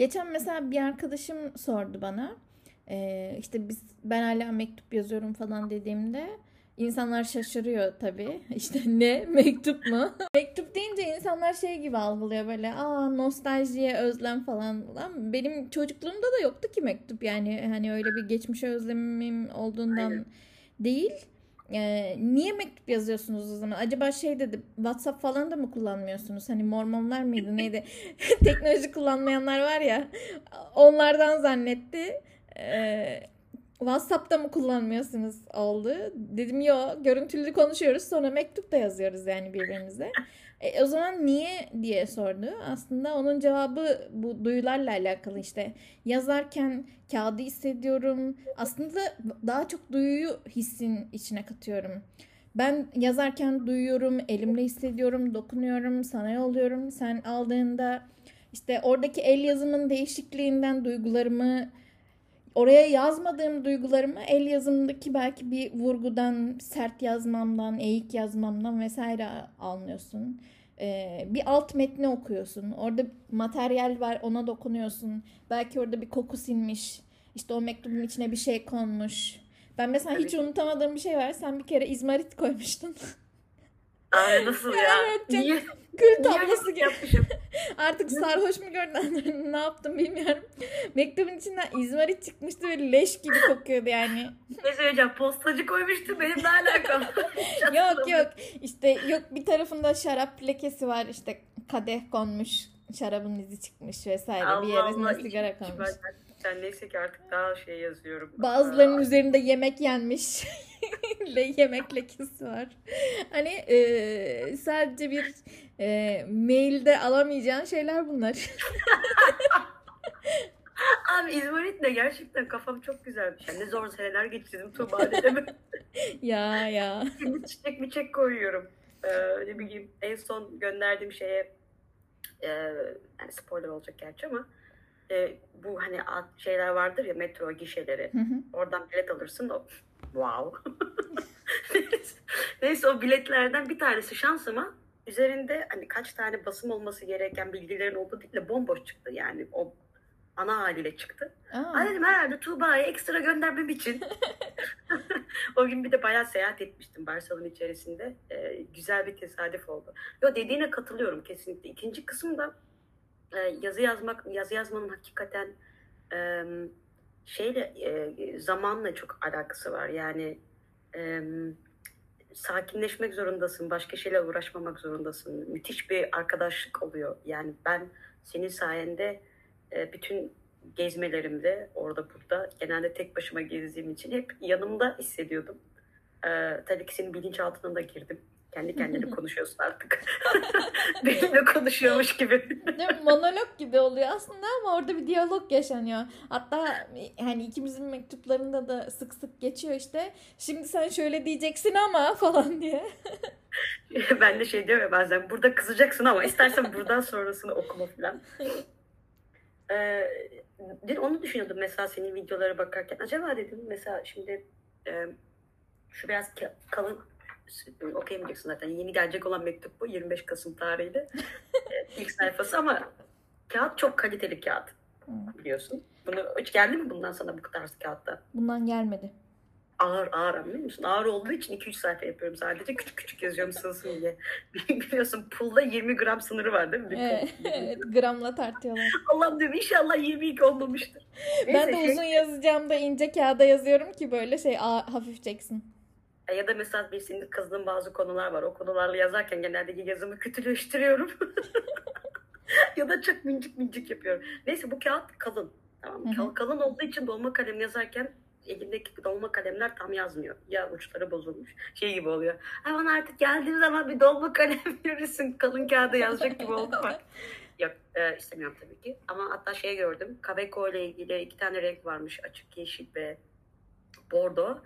Geçen mesela bir arkadaşım sordu bana. Ee, işte biz ben hala mektup yazıyorum falan dediğimde insanlar şaşırıyor tabii. İşte ne mektup mu? mektup deyince insanlar şey gibi algılıyor böyle. Aa nostaljiye özlem falan. Lan benim çocukluğumda da yoktu ki mektup yani hani öyle bir geçmişe özlemim olduğundan Aynen. değil. Ee, niye mektup yazıyorsunuz o zaman? Acaba şey dedi WhatsApp falan da mı kullanmıyorsunuz? Hani mormonlar mıydı neydi? Teknoloji kullanmayanlar var ya onlardan zannetti. Ee, WhatsApp'ta mı kullanmıyorsunuz oldu. Dedim yo görüntülü konuşuyoruz sonra mektup da yazıyoruz yani birbirimize. E, o zaman niye diye sordu. Aslında onun cevabı bu duyularla alakalı işte. Yazarken kağıdı hissediyorum. Aslında daha çok duyuyu hissin içine katıyorum. Ben yazarken duyuyorum, elimle hissediyorum, dokunuyorum, sana yolluyorum. Sen aldığında işte oradaki el yazımın değişikliğinden duygularımı oraya yazmadığım duygularımı el yazımdaki belki bir vurgudan, sert yazmamdan, eğik yazmamdan vesaire anlıyorsun. Ee, bir alt metni okuyorsun. Orada materyal var ona dokunuyorsun. Belki orada bir koku sinmiş. İşte o mektubun içine bir şey konmuş. Ben mesela hiç unutamadığım bir şey var. Sen bir kere izmarit koymuştun. Ay nasıl ya? Evet, çok Niye? Kül tablosu gibi. yapmışım? Artık sarhoş mu gördün? ne yaptım bilmiyorum. Mektubun içinden izmarit çıkmıştı ve leş gibi kokuyordu yani. Ne söyleyeceğim? Postacı koymuştu. Benim ne alakam? yok yok. İşte yok bir tarafında şarap lekesi var. işte kadeh konmuş. Şarabın izi çıkmış vesaire. bir Allah yeresine Allah. sigara konmuş. ben- Sen neyse ki artık daha şey yazıyorum. Bazılarının Aa, üzerinde yemek yenmiş. Le yemek lekesi var. Hani e, sadece bir e, mailde alamayacağın şeyler bunlar. Abi İzmarit de gerçekten kafam çok güzelmiş. Yani ne zor seneler geçirdim Tuğba dedeme. ya ya. Şimdi çiçek miçek koyuyorum. Ee, ne bileyim en son gönderdiğim şeye e, yani spoiler olacak gerçi ama e, bu hani şeyler vardır ya metro gişeleri. Hı hı. Oradan bilet alırsın. O, wow. Neyse o biletlerden bir tanesi şansıma üzerinde hani kaç tane basım olması gereken bilgilerin olduğu değil de bomboş çıktı yani o ana haliyle çıktı. Aa. Dedim herhalde Tuğba'ya ekstra göndermem için. o gün bir de bayağı seyahat etmiştim Barcelona içerisinde. Ee, güzel bir tesadüf oldu. Yo dediğine katılıyorum kesinlikle. İkinci kısımda e, yazı yazmak, yazı yazmanın hakikaten e, şeyle e, zamanla çok alakası var. Yani e, sakinleşmek zorundasın, başka şeyle uğraşmamak zorundasın. Müthiş bir arkadaşlık oluyor. Yani ben senin sayende e, bütün gezmelerimde orada burada genelde tek başıma gezdiğim için hep yanımda hissediyordum. Ee, tabii ki senin bilinçaltına da girdim. Kendi kendine konuşuyorsun artık. Benimle konuşuyormuş gibi. Değil mi? Monolog gibi oluyor aslında ama orada bir diyalog yaşanıyor. Hatta hani ikimizin mektuplarında da sık sık geçiyor işte. Şimdi sen şöyle diyeceksin ama falan diye. ben de şey diyorum ya bazen burada kızacaksın ama istersen buradan sonrasını okuma falan. Ee, dün onu düşünüyordum mesela senin videolara bakarken. Acaba dedim mesela şimdi e, şu biraz ka- kalın okuyamayacaksın zaten. Yeni gelecek olan mektup bu 25 Kasım tarihiyle. Ee, ilk sayfası ama kağıt çok kaliteli kağıt biliyorsun. Bunu hiç geldi mi bundan sana bu tarz kağıtta? Bundan gelmedi. Ağır ağır anlıyor musun? Ağır olduğu için 2-3 sayfa yapıyorum sadece. Küçük küçük yazıyorum sığsın diye. Biliyorsun pulda 20 gram sınırı var değil mi? Evet, 20 evet, gram. gramla tartıyorlar. Allah'ım diyorum inşallah 22 olmamıştır. Ben Neyse, de şey- uzun yazacağım da ince kağıda yazıyorum ki böyle şey hafif çeksin. Ya da mesela bir senin kızdığın bazı konular var. O konularla yazarken genelde yazımı kötüleştiriyorum. ya da çok mincik mincik yapıyorum. Neyse bu kağıt kalın. Tamam. mı? Hı hı. Kal- Kalın olduğu için dolma kalem yazarken elimdeki dolma kalemler tam yazmıyor. Ya uçları bozulmuş. Şey gibi oluyor. Ay bana artık geldiğim zaman bir dolma kalem verirsin. Kalın kağıda yazacak gibi oldu ama. Yok e, istemiyorum tabii ki. Ama hatta şey gördüm. Kaveco ile ilgili iki tane renk varmış. Açık yeşil ve bordo.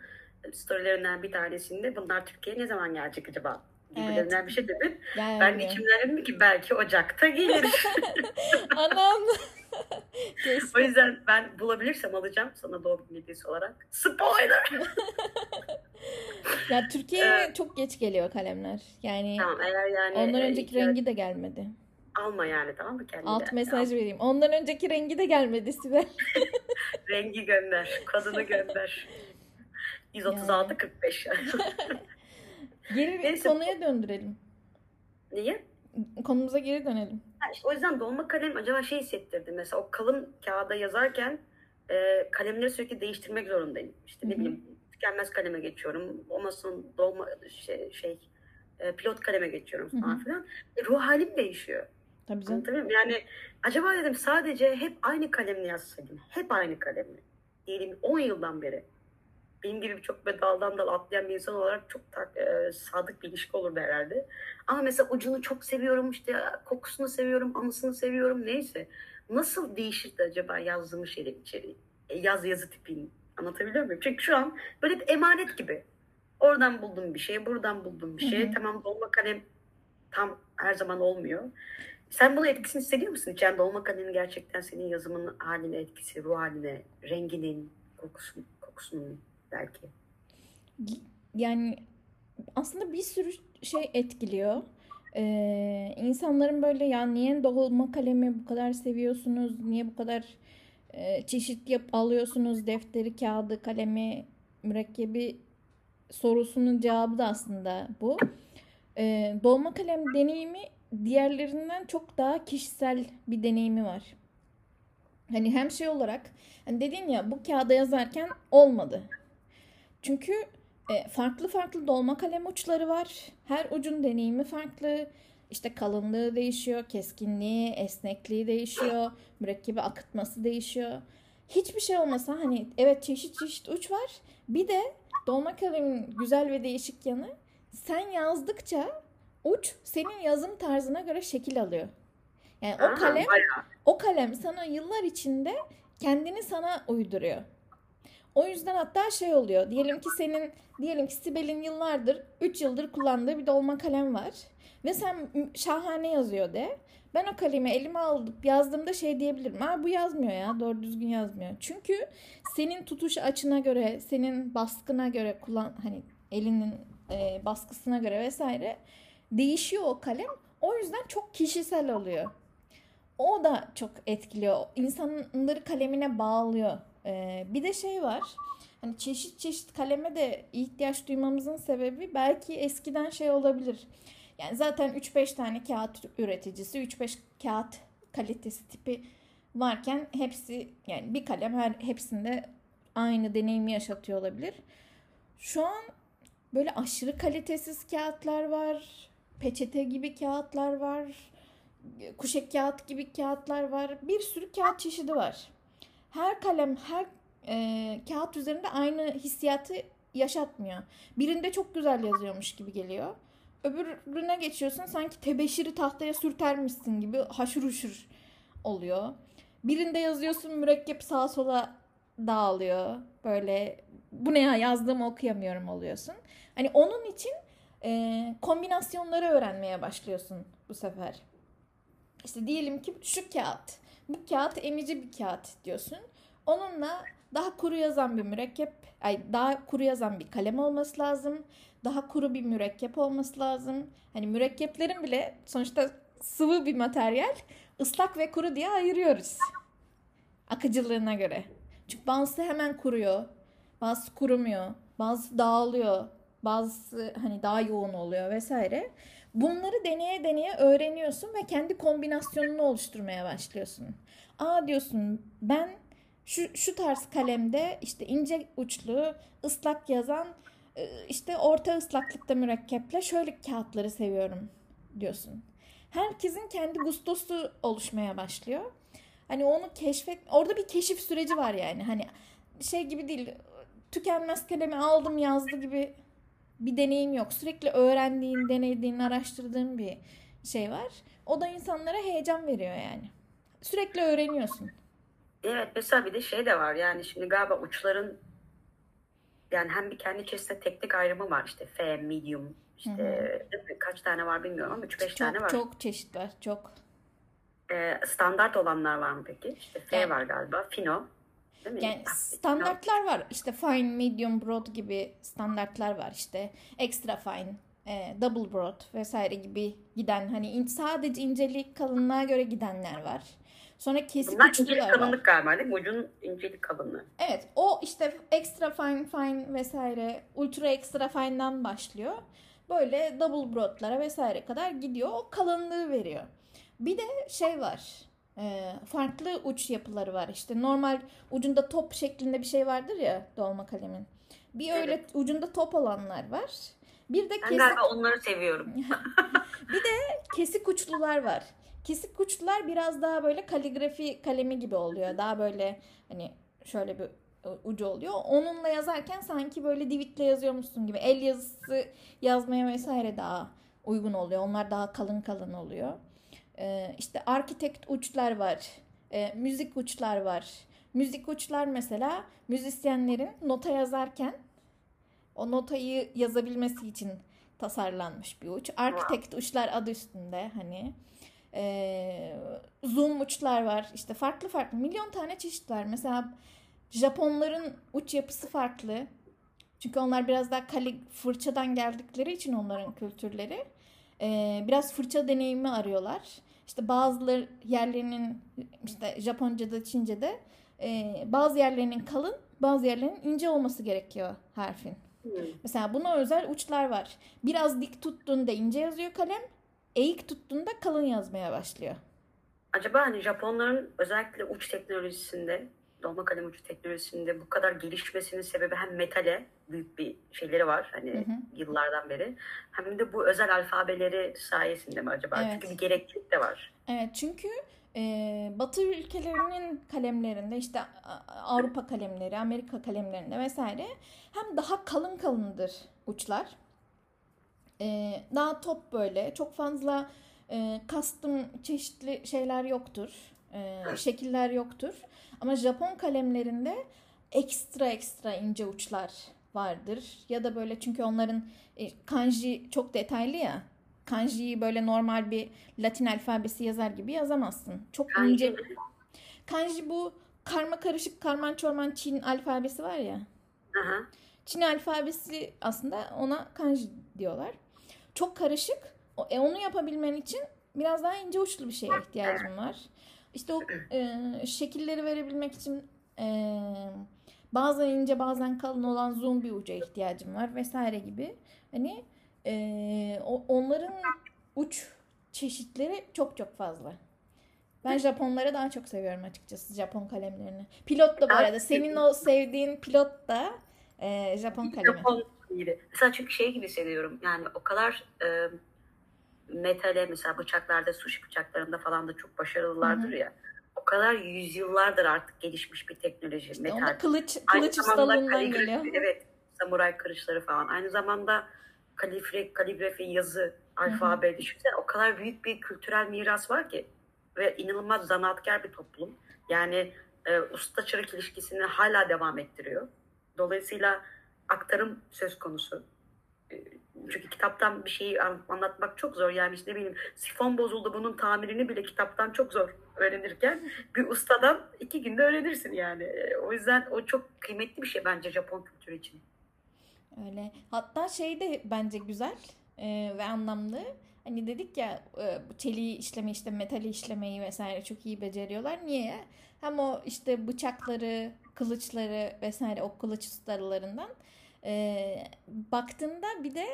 Storylerinden bir tanesinde bunlar Türkiye'ye ne zaman gelecek acaba? Gibilerinden Evet. bir şey dedim. Yani. Ben de içimden dedim ki belki Ocak'ta gelir. Anam. o yüzden ben bulabilirsem alacağım sana doğum günü hediyesi olarak. Spoiler! Ya Türkiye'ye Evet. çok geç geliyor kalemler. Yani tamam eğer yani ondan e, önceki rengi de gelmedi. alma yani tamam mı kendine? Alt mesaj vereyim. Ondan önceki rengi de gelmedi Sibel. Rengi gönder. Kodunu gönder. 136 45. Geri Neyse. konuya döndürelim. Niye? Konumuza geri dönelim. Ha, işte o yüzden dolma kalem acaba şey hissettirdi. Mesela o kalın kağıda yazarken e, kalemleri sürekli değiştirmek zorundayım. İşte ne bileyim tükenmez kaleme geçiyorum. Olmasın dolma şey, şey e, pilot kaleme geçiyorum falan filan. E, ruh halim değişiyor. Tabii canım. Muyum? Yani acaba dedim sadece hep aynı kalemle yazsaydım. Hep aynı kalemle. Diyelim 10 yıldan beri. Benim gibi çok böyle daldan dal atlayan bir insan olarak çok tak- e, sadık bir ilişki olurdu herhalde. Ama mesela ucunu çok seviyorum işte kokusunu seviyorum, anısını seviyorum neyse. Nasıl değişirdi acaba yazdığım şeyin içeriği? E, yaz yazı tipini anlatabiliyor muyum? Çünkü şu an böyle bir emanet gibi. Oradan buldum bir şey, buradan buldum bir şey. Tamam dolma kalem tam her zaman olmuyor. Sen bunun etkisini hissediyor musun? Yani dolma kalemin gerçekten senin yazımın haline etkisi, ruh haline, renginin, kokusun, kokusunun belki. Yani aslında bir sürü şey etkiliyor. Ee, insanların böyle ya niye dolma kalemi bu kadar seviyorsunuz? Niye bu kadar e, çeşit yap alıyorsunuz? Defteri, kağıdı, kalemi, mürekkebi sorusunun cevabı da aslında bu. Ee, dolma kalem deneyimi diğerlerinden çok daha kişisel bir deneyimi var. Hani hem şey olarak hani dedin ya bu kağıda yazarken olmadı. Çünkü e, farklı farklı dolma kalem uçları var. Her ucun deneyimi farklı. İşte kalınlığı değişiyor, keskinliği, esnekliği değişiyor, mürekkebi akıtması değişiyor. Hiçbir şey olmasa hani evet çeşit çeşit uç var. Bir de dolma kalemin güzel ve değişik yanı sen yazdıkça uç senin yazım tarzına göre şekil alıyor. Yani o kalem o kalem sana yıllar içinde kendini sana uyduruyor. O yüzden hatta şey oluyor. Diyelim ki senin, diyelim ki Sibel'in yıllardır, 3 yıldır kullandığı bir dolma kalem var. Ve sen şahane yazıyor de. Ben o kalemi elime alıp yazdığımda şey diyebilirim. Ha bu yazmıyor ya. Doğru düzgün yazmıyor. Çünkü senin tutuş açına göre, senin baskına göre kullan hani elinin e, baskısına göre vesaire değişiyor o kalem. O yüzden çok kişisel oluyor. O da çok etkiliyor. İnsanları kalemine bağlıyor. Ee, bir de şey var. Hani çeşit çeşit kaleme de ihtiyaç duymamızın sebebi belki eskiden şey olabilir. Yani zaten 3-5 tane kağıt üreticisi, 3-5 kağıt kalitesi tipi varken hepsi yani bir kalem her hepsinde aynı deneyimi yaşatıyor olabilir. Şu an böyle aşırı kalitesiz kağıtlar var. Peçete gibi kağıtlar var kuşek kağıt gibi kağıtlar var. Bir sürü kağıt çeşidi var. Her kalem, her e, kağıt üzerinde aynı hissiyatı yaşatmıyor. Birinde çok güzel yazıyormuş gibi geliyor. Öbürüne geçiyorsun sanki tebeşiri tahtaya sürtermişsin gibi haşır huşur oluyor. Birinde yazıyorsun mürekkep sağa sola dağılıyor. Böyle bu ne ya yazdığımı okuyamıyorum oluyorsun. Hani onun için e, kombinasyonları öğrenmeye başlıyorsun bu sefer. İşte diyelim ki şu kağıt. Bu kağıt emici bir kağıt diyorsun. Onunla daha kuru yazan bir mürekkep, ay daha kuru yazan bir kalem olması lazım. Daha kuru bir mürekkep olması lazım. Hani mürekkeplerin bile sonuçta sıvı bir materyal. ıslak ve kuru diye ayırıyoruz. Akıcılığına göre. Çünkü bazısı hemen kuruyor. Bazısı kurumuyor. Bazısı dağılıyor. Bazısı hani daha yoğun oluyor vesaire. Bunları deneye deneye öğreniyorsun ve kendi kombinasyonunu oluşturmaya başlıyorsun. Aa diyorsun ben şu, şu tarz kalemde işte ince uçlu, ıslak yazan, e, işte orta ıslaklıkta mürekkeple şöyle kağıtları seviyorum diyorsun. Herkesin kendi gustosu oluşmaya başlıyor. Hani onu keşfet, orada bir keşif süreci var yani. Hani şey gibi değil, tükenmez kalemi aldım yazdı gibi bir deneyim yok. Sürekli öğrendiğin, denediğin, araştırdığın bir şey var. O da insanlara heyecan veriyor yani. Sürekli öğreniyorsun. Evet mesela bir de şey de var yani şimdi galiba uçların yani hem bir kendi içerisinde teknik ayrımı var işte F, medium işte mi? kaç tane var bilmiyorum ama 3-5 tane var. çok çeşit var. Çok. Ee, standart olanlar var mı peki? İşte F Yani- var galiba, fino değil mi? Yani Ah, standartlar var. İşte fine, medium, broad gibi standartlar var. İşte extra fine, e, double broad vesaire gibi giden hani in, sadece incelik kalınlığa göre gidenler var. Sonra kesik Bunlar incelik var. kalınlık galiba değil mi? Ucun incelik kalınlığı. Evet o işte extra fine fine vesaire ultra extra fine'dan başlıyor. Böyle double broadlara vesaire kadar gidiyor. O kalınlığı veriyor. Bir de şey var. E, farklı uç yapıları var. İşte normal ucunda top şeklinde bir şey vardır ya dolma kalemin. Bir öyle Evet. ucunda top olanlar var. Bir de Ben kesik galiba onları seviyorum. kesik uçlular var. Kesik uçlular biraz daha böyle kaligrafi kalemi gibi oluyor. Daha böyle hani şöyle bir ucu oluyor. Onunla yazarken sanki böyle divitle yazıyormuşsun gibi. El yazısı yazmaya vesaire daha uygun oluyor. Onlar daha kalın kalın oluyor. Ee, işte arkitekt uçlar var. Ee, müzik uçlar var. Müzik uçlar mesela müzisyenlerin nota yazarken o notayı yazabilmesi için tasarlanmış bir uç. Arkitekt uçlar adı üstünde hani. Ee, zoom uçlar var. İşte farklı farklı milyon tane çeşit var. Mesela Japonların uç yapısı farklı. Çünkü onlar biraz daha kali fırçadan geldikleri için onların kültürleri ee, biraz fırça deneyimi arıyorlar. İşte bazıları yerlerinin işte Japonca'da, Çince'de e, bazı yerlerinin kalın, bazı yerlerinin ince olması gerekiyor harfin. Hmm. Mesela buna özel uçlar var. Biraz dik tuttuğunda ince yazıyor kalem, eğik tuttuğunda kalın yazmaya başlıyor. Acaba hani Japonların özellikle uç teknolojisinde, dolma kalem uç teknolojisinde bu kadar gelişmesinin sebebi hem metale büyük bir şeyleri var hani Hı hı. yıllardan beri. Hem de bu özel alfabeleri sayesinde mi acaba? Evet. Çünkü bir gereklilik de var. Evet çünkü e, Batı ülkelerinin kalemlerinde işte Avrupa kalemleri, Amerika kalemlerinde vesaire hem daha kalın kalındır uçlar. E, daha top böyle çok fazla e, custom çeşitli şeyler yoktur. E, şekiller yoktur. Ama Japon kalemlerinde ekstra ekstra ince uçlar vardır. Ya da böyle çünkü onların e, kanji çok detaylı ya. Kanji'yi böyle normal bir Latin alfabesi yazar gibi yazamazsın. Çok Kanji ince. Kanji bu karma karışık karman çorman Çin alfabesi var ya. Aha. Çin alfabesi aslında ona kanji diyorlar. Çok karışık. E, onu yapabilmen için biraz daha ince uçlu bir şeye ihtiyacın var. İşte o e, şekilleri verebilmek için e, bazen ince bazen kalın olan zoom bir uca ihtiyacım var vesaire gibi. Hani e, onların uç çeşitleri çok çok fazla. Ben Japonları daha çok seviyorum açıkçası Japon kalemlerini. Pilot da bu arada. Senin o sevdiğin pilot da e, Japon kalemi. Japon gibi. Mesela çünkü şey gibi hissediyorum. Yani o kadar e, metale mesela bıçaklarda, sushi bıçaklarında falan da çok başarılılardır ya. O kadar yüzyıllardır artık gelişmiş bir teknoloji. İşte metal. onda kılıç, kılıç ustalığından geliyor. Evet. Samuray kılıçları falan. Aynı zamanda kaligrafi, kaligrafi yazı, alfabe düşünsene. O kadar büyük bir kültürel miras var ki. Ve inanılmaz zanaatkar bir toplum. Yani e, usta çırak ilişkisini hala devam ettiriyor. Dolayısıyla aktarım söz konusu. Çünkü kitaptan bir şeyi an- anlatmak çok zor. Yani işte ne bileyim sifon bozuldu bunun tamirini bile kitaptan çok zor öğrenirken bir ustadan iki günde öğrenirsin yani. O yüzden o çok kıymetli bir şey bence Japon kültürü için. Öyle. Hatta şey de bence güzel e, ve anlamlı. Hani dedik ya çeliği işleme işte metali işlemeyi vesaire çok iyi beceriyorlar. Niye? Hem o işte bıçakları, kılıçları vesaire o kılıç ustalarından e, baktığında bir de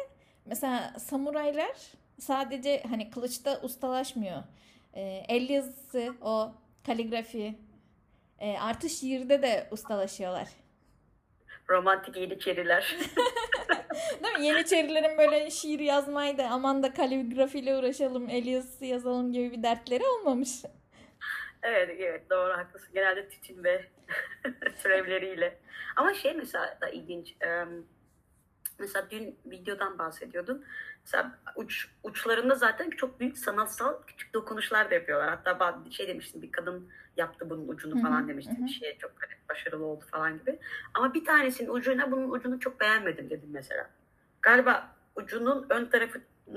mesela samuraylar sadece hani kılıçta ustalaşmıyor. E, el yazısı, o kaligrafi e, artı şiirde de ustalaşıyorlar. Romantik yeniçeriler. Değil mi? Yeniçerilerin böyle şiir yazmayı da aman da kaligrafiyle uğraşalım, el yazısı yazalım gibi bir dertleri olmamış. evet evet doğru haklısın. Genelde tütün ve türevleriyle. Ama şey mesela da ilginç. e, Mesela dün videodan bahsediyordun. Mesela uç, uçlarında zaten çok büyük sanatsal küçük dokunuşlar da yapıyorlar. Hatta bazı şey demiştin bir kadın yaptı bunun ucunu falan demiştin. Bir şeye çok başarılı oldu falan gibi. Ama bir tanesinin ucuna bunun ucunu çok beğenmedim dedim mesela. Galiba ucunun ön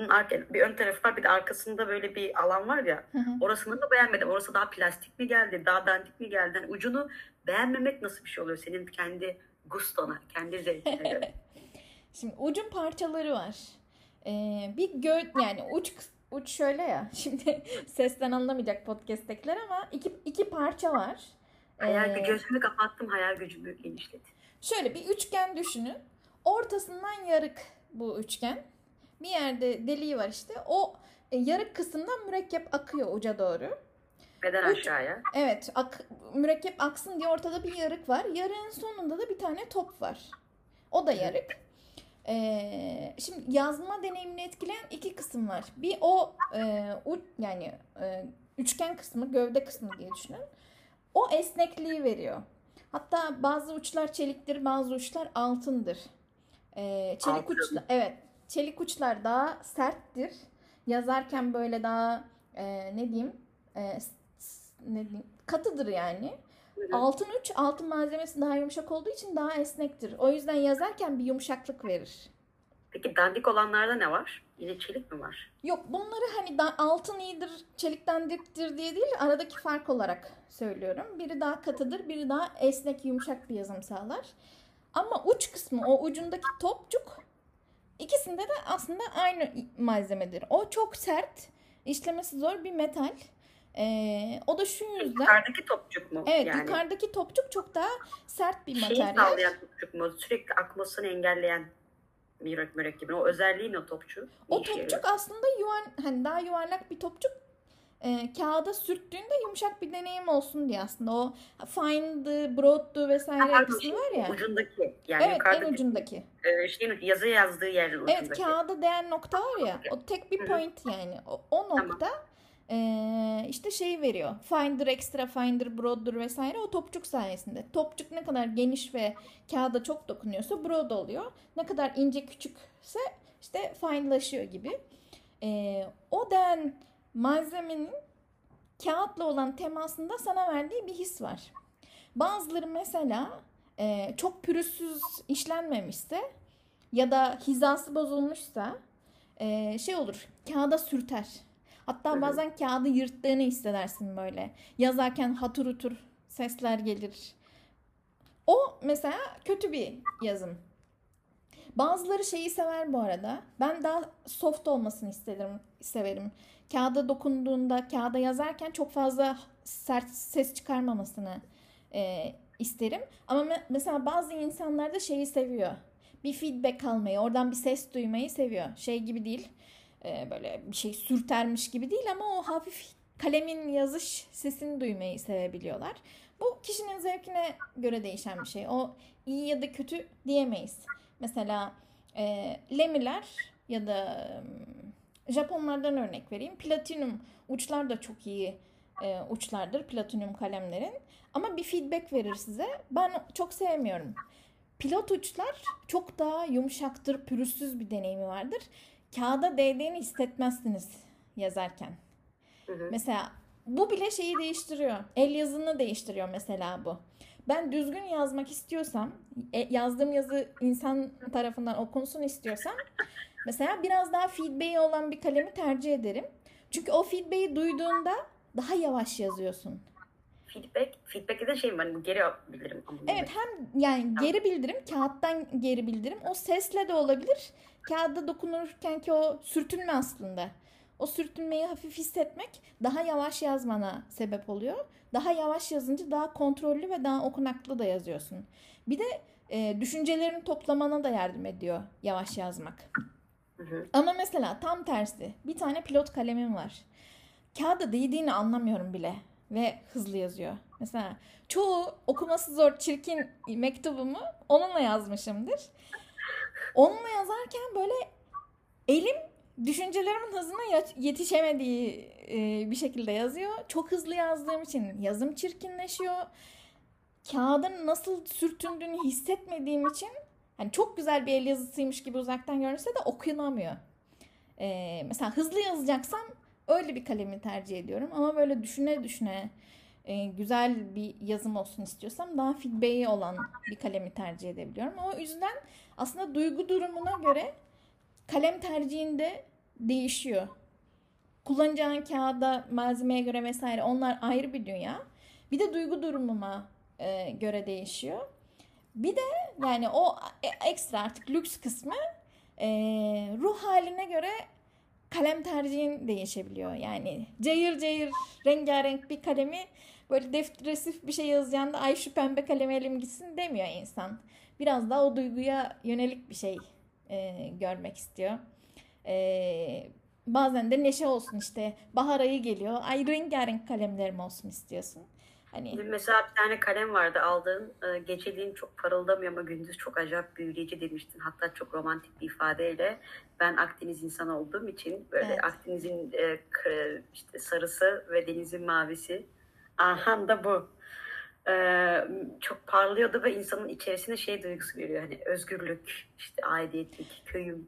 arka, bir ön tarafı var bir de arkasında böyle bir alan var ya. Hı hı. Orasını da beğenmedim. Orası daha plastik mi geldi, daha dandik mi geldi? Hani ucunu beğenmemek nasıl bir şey oluyor senin kendi gustona, kendi zevkine göre? Şimdi ucun parçaları var. Ee, bir gö yani uç uç şöyle ya. Şimdi sesten anlamayacak podcast'tekiler ama iki, iki parça var. Hayal Ee, gücü gözümü kapattım, hayal gücümü genişledim. Şöyle bir üçgen düşünün. Ortasından yarık bu üçgen. Bir yerde deliği var işte. O e, yarık kısımdan mürekkep akıyor uca doğru. Beden Uç- aşağıya. Evet, ak, mürekkep aksın diye ortada bir yarık var. Yarığın sonunda da bir tane top var. O da yarık. Ee, şimdi yazma deneyimini etkileyen iki kısım var. Bir o e, u, yani e, üçgen kısmı, gövde kısmı diye düşünün. O esnekliği veriyor. Hatta bazı uçlar çeliktir, bazı uçlar altındır. Ee, çelik Altın. uçlar, evet, çelik uçlar daha serttir. Yazarken böyle daha e, ne diyeyim, e, ne diyeyim, katıdır yani. Altın uç, altın malzemesi daha yumuşak olduğu için daha esnektir. O yüzden yazarken bir yumuşaklık verir. Peki dandik olanlarda ne var? Yine çelik mi var? Yok bunları hani da, altın iyidir, çelikten diktir diye değil aradaki fark olarak söylüyorum. Biri daha katıdır, biri daha esnek, yumuşak bir yazım sağlar. Ama uç kısmı, o ucundaki topçuk ikisinde de aslında aynı malzemedir. O çok sert, işlemesi zor bir metal. Ee, o da şu yüzden... Yukarıdaki topçuk mu? Evet yani yukarıdaki topçuk çok daha sert bir şeyi materyal. sağlayan topçuk mu? Sürekli akmasını engelleyen mürek mürekkebin. O özelliği ne topçu? O topçuk aslında yuvan hani daha yuvarlak bir topçuk e, kağıda sürttüğünde yumuşak bir deneyim olsun diye aslında o fine'dı, broad'du vesaire kısmı var ya. Ucundaki. Yani Evet en ucundaki. e, şeyin yazı yazdığı yerin ucundaki. Evet kağıda değen nokta var ya o tek bir point yani o, o nokta e, işte şey veriyor. Finder, extra finder, broad'dur vesaire o topçuk sayesinde. Topçuk ne kadar geniş ve kağıda çok dokunuyorsa broad oluyor. Ne kadar ince küçükse işte finelaşıyor gibi. E, o den malzemenin kağıtla olan temasında sana verdiği bir his var. Bazıları mesela e, çok pürüzsüz işlenmemişse ya da hizası bozulmuşsa e, şey olur kağıda sürter. Hatta bazen kağıdı yırttığını hissedersin böyle. Yazarken hatır hutur sesler gelir. O mesela kötü bir yazım. Bazıları şeyi sever bu arada. Ben daha soft olmasını isterim, severim. Kağıda dokunduğunda, kağıda yazarken çok fazla sert ses çıkarmamasını e, isterim. Ama me- mesela bazı insanlar da şeyi seviyor. Bir feedback almayı, oradan bir ses duymayı seviyor. Şey gibi değil, e, böyle bir şey sürtermiş gibi değil ama o hafif kalemin yazış sesini duymayı sevebiliyorlar. Bu kişinin zevkine göre değişen bir şey. O iyi ya da kötü diyemeyiz. Mesela e, Lemiler ya da e, Japonlardan örnek vereyim. Platinum uçlar da çok iyi e, uçlardır. Platinum kalemlerin. Ama bir feedback verir size. Ben çok sevmiyorum. Pilot uçlar çok daha yumuşaktır, pürüzsüz bir deneyimi vardır. Kağıda değdiğini hissetmezsiniz yazarken. Hı hı. Mesela bu bile şeyi değiştiriyor. El yazını değiştiriyor mesela bu. Ben düzgün yazmak istiyorsam, e, yazdığım yazı insan tarafından okunsun istiyorsam mesela biraz daha feedback'i olan bir kalemi tercih ederim. Çünkü o feedback'i duyduğunda daha yavaş yazıyorsun. Feedback, feedback'te de şey var. hani Geri bildirim. Evet hem yani geri bildirim, kağıttan geri bildirim. O sesle de olabilir. Kağıda dokunurken ki o sürtünme aslında. O sürtünmeyi hafif hissetmek daha yavaş yazmana sebep oluyor. Daha yavaş yazınca daha kontrollü ve daha okunaklı da yazıyorsun. Bir de e, düşüncelerini toplamana da yardım ediyor yavaş yazmak. Hı hı. Ama mesela tam tersi. Bir tane pilot kalemim var. Kağıda değdiğini anlamıyorum bile ve hızlı yazıyor. Mesela çoğu okuması zor çirkin mektubumu onunla yazmışımdır. Onunla yazarken böyle elim düşüncelerimin hızına yetişemediği e, bir şekilde yazıyor. Çok hızlı yazdığım için yazım çirkinleşiyor. Kağıdın nasıl sürtündüğünü hissetmediğim için hani çok güzel bir el yazısıymış gibi uzaktan görünse de okunamıyor. E, mesela hızlı yazacaksam öyle bir kalemi tercih ediyorum. Ama böyle düşüne düşüne e, güzel bir yazım olsun istiyorsam daha feedback'i olan bir kalemi tercih edebiliyorum. O yüzden aslında duygu durumuna göre kalem tercihinde değişiyor. Kullanacağın kağıda, malzemeye göre vesaire onlar ayrı bir dünya. Bir de duygu durumuma e, göre değişiyor. Bir de yani o e- ekstra artık lüks kısmı e, ruh haline göre kalem tercihin değişebiliyor. Yani cayır cayır rengarenk bir kalemi böyle depresif bir şey yazacağında ay şu pembe kalemi elim gitsin demiyor insan. Biraz daha o duyguya yönelik bir şey e, görmek istiyor. E, bazen de neşe olsun işte bahar ayı geliyor. Ay rengarenk kalemlerim olsun istiyorsun. Hani Mesela bir tane kalem vardı aldığın e, geceliğin çok parıldamıyor ama gündüz çok acayip büyüleyici demiştin. Hatta çok romantik bir ifadeyle ben Akdeniz insanı olduğum için böyle Evet. Akdeniz'in e, işte sarısı ve denizin mavisi. Aha da bu. E, çok parlıyordu ve insanın içerisine şey duygusu veriyor. Hani özgürlük, işte aidiyetlik, köyüm.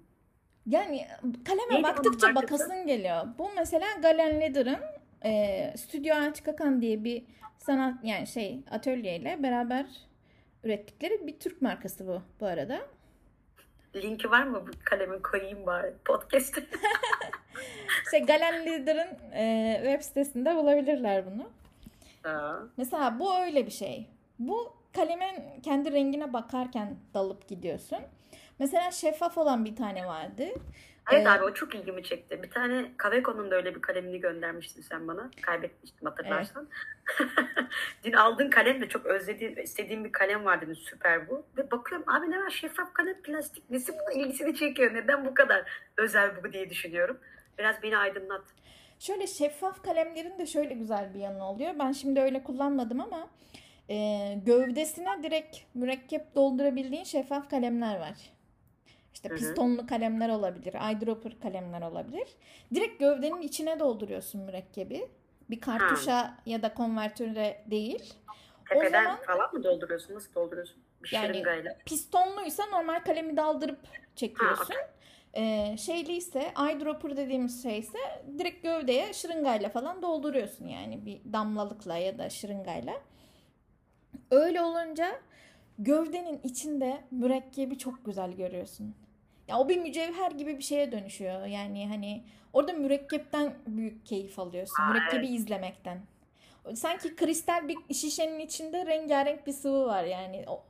Yani kaleme Neydi baktıkça bakasın geliyor. Bu mesela Galen Leder'ın e, Stüdyo Ağaç Kakan diye bir sanat yani şey atölyeyle beraber ürettikleri bir Türk markası bu bu arada. Linki var mı bu kalemin koyayım bari podcast'te? İşte Galen Leder'ın e, web sitesinde bulabilirler bunu. Aa. Mesela bu öyle bir şey. Bu kalemin kendi rengine bakarken dalıp gidiyorsun. Mesela şeffaf olan bir tane vardı. Evet Ee, abi o çok ilgimi çekti. Bir tane Kaveco'nun da öyle bir kalemini göndermiştin sen bana. Kaybetmiştim hatırlarsan. Dün aldığın kalem de çok özlediğim, istediğim bir kalem var dedim. Süper bu. Ve bakıyorum abi ne var şeffaf kalem plastik. Nesi bunun ilgisini çekiyor? Neden bu kadar özel bu diye düşünüyorum. Biraz beni aydınlat. Şöyle şeffaf kalemlerin de şöyle güzel bir yanı oluyor. Ben şimdi öyle kullanmadım ama e, gövdesine direkt mürekkep doldurabildiğin şeffaf kalemler var. İşte pistonlu kalemler olabilir, eyedropper kalemler olabilir. Direkt gövdenin içine dolduruyorsun mürekkebi. Bir kartuşa ya da konvertöre değil. Tepeden zaman- falan mı dolduruyorsun? Nasıl dolduruyorsun? Bir Yani- şırıngayla. Pistonluysa normal kalemi daldırıp çekiyorsun. Ee, şeyli ise eyedropper dediğimiz şey ise direkt gövdeye şırıngayla falan dolduruyorsun yani bir damlalıkla ya da şırıngayla. Öyle olunca gövdenin içinde mürekkebi çok güzel görüyorsun. Ya o bir mücevher gibi bir şeye dönüşüyor. Yani hani orada mürekkepten büyük keyif alıyorsun. Mürekkebi izlemekten. Sanki kristal bir şişenin içinde rengarenk bir sıvı var yani. O,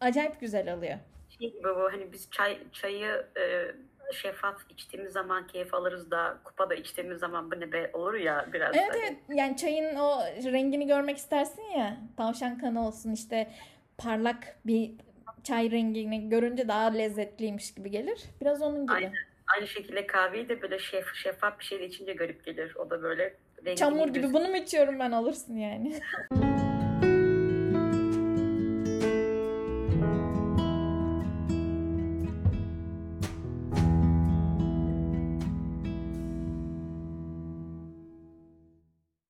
acayip güzel alıyor. Şey gibi bu hani biz çay çayı e, şeffaf içtiğimiz zaman keyif alırız da kupada içtiğimiz zaman bu ne be olur ya biraz. Evet hani. evet yani çayın o rengini görmek istersin ya tavşan kanı olsun işte parlak bir çay rengini görünce daha lezzetliymiş gibi gelir. Biraz onun gibi. Aynen. Aynı şekilde kahveyi de böyle şef, şeffaf bir şeyle içince garip gelir. O da böyle Çamur gibi göz- bunu mu içiyorum ben alırsın yani.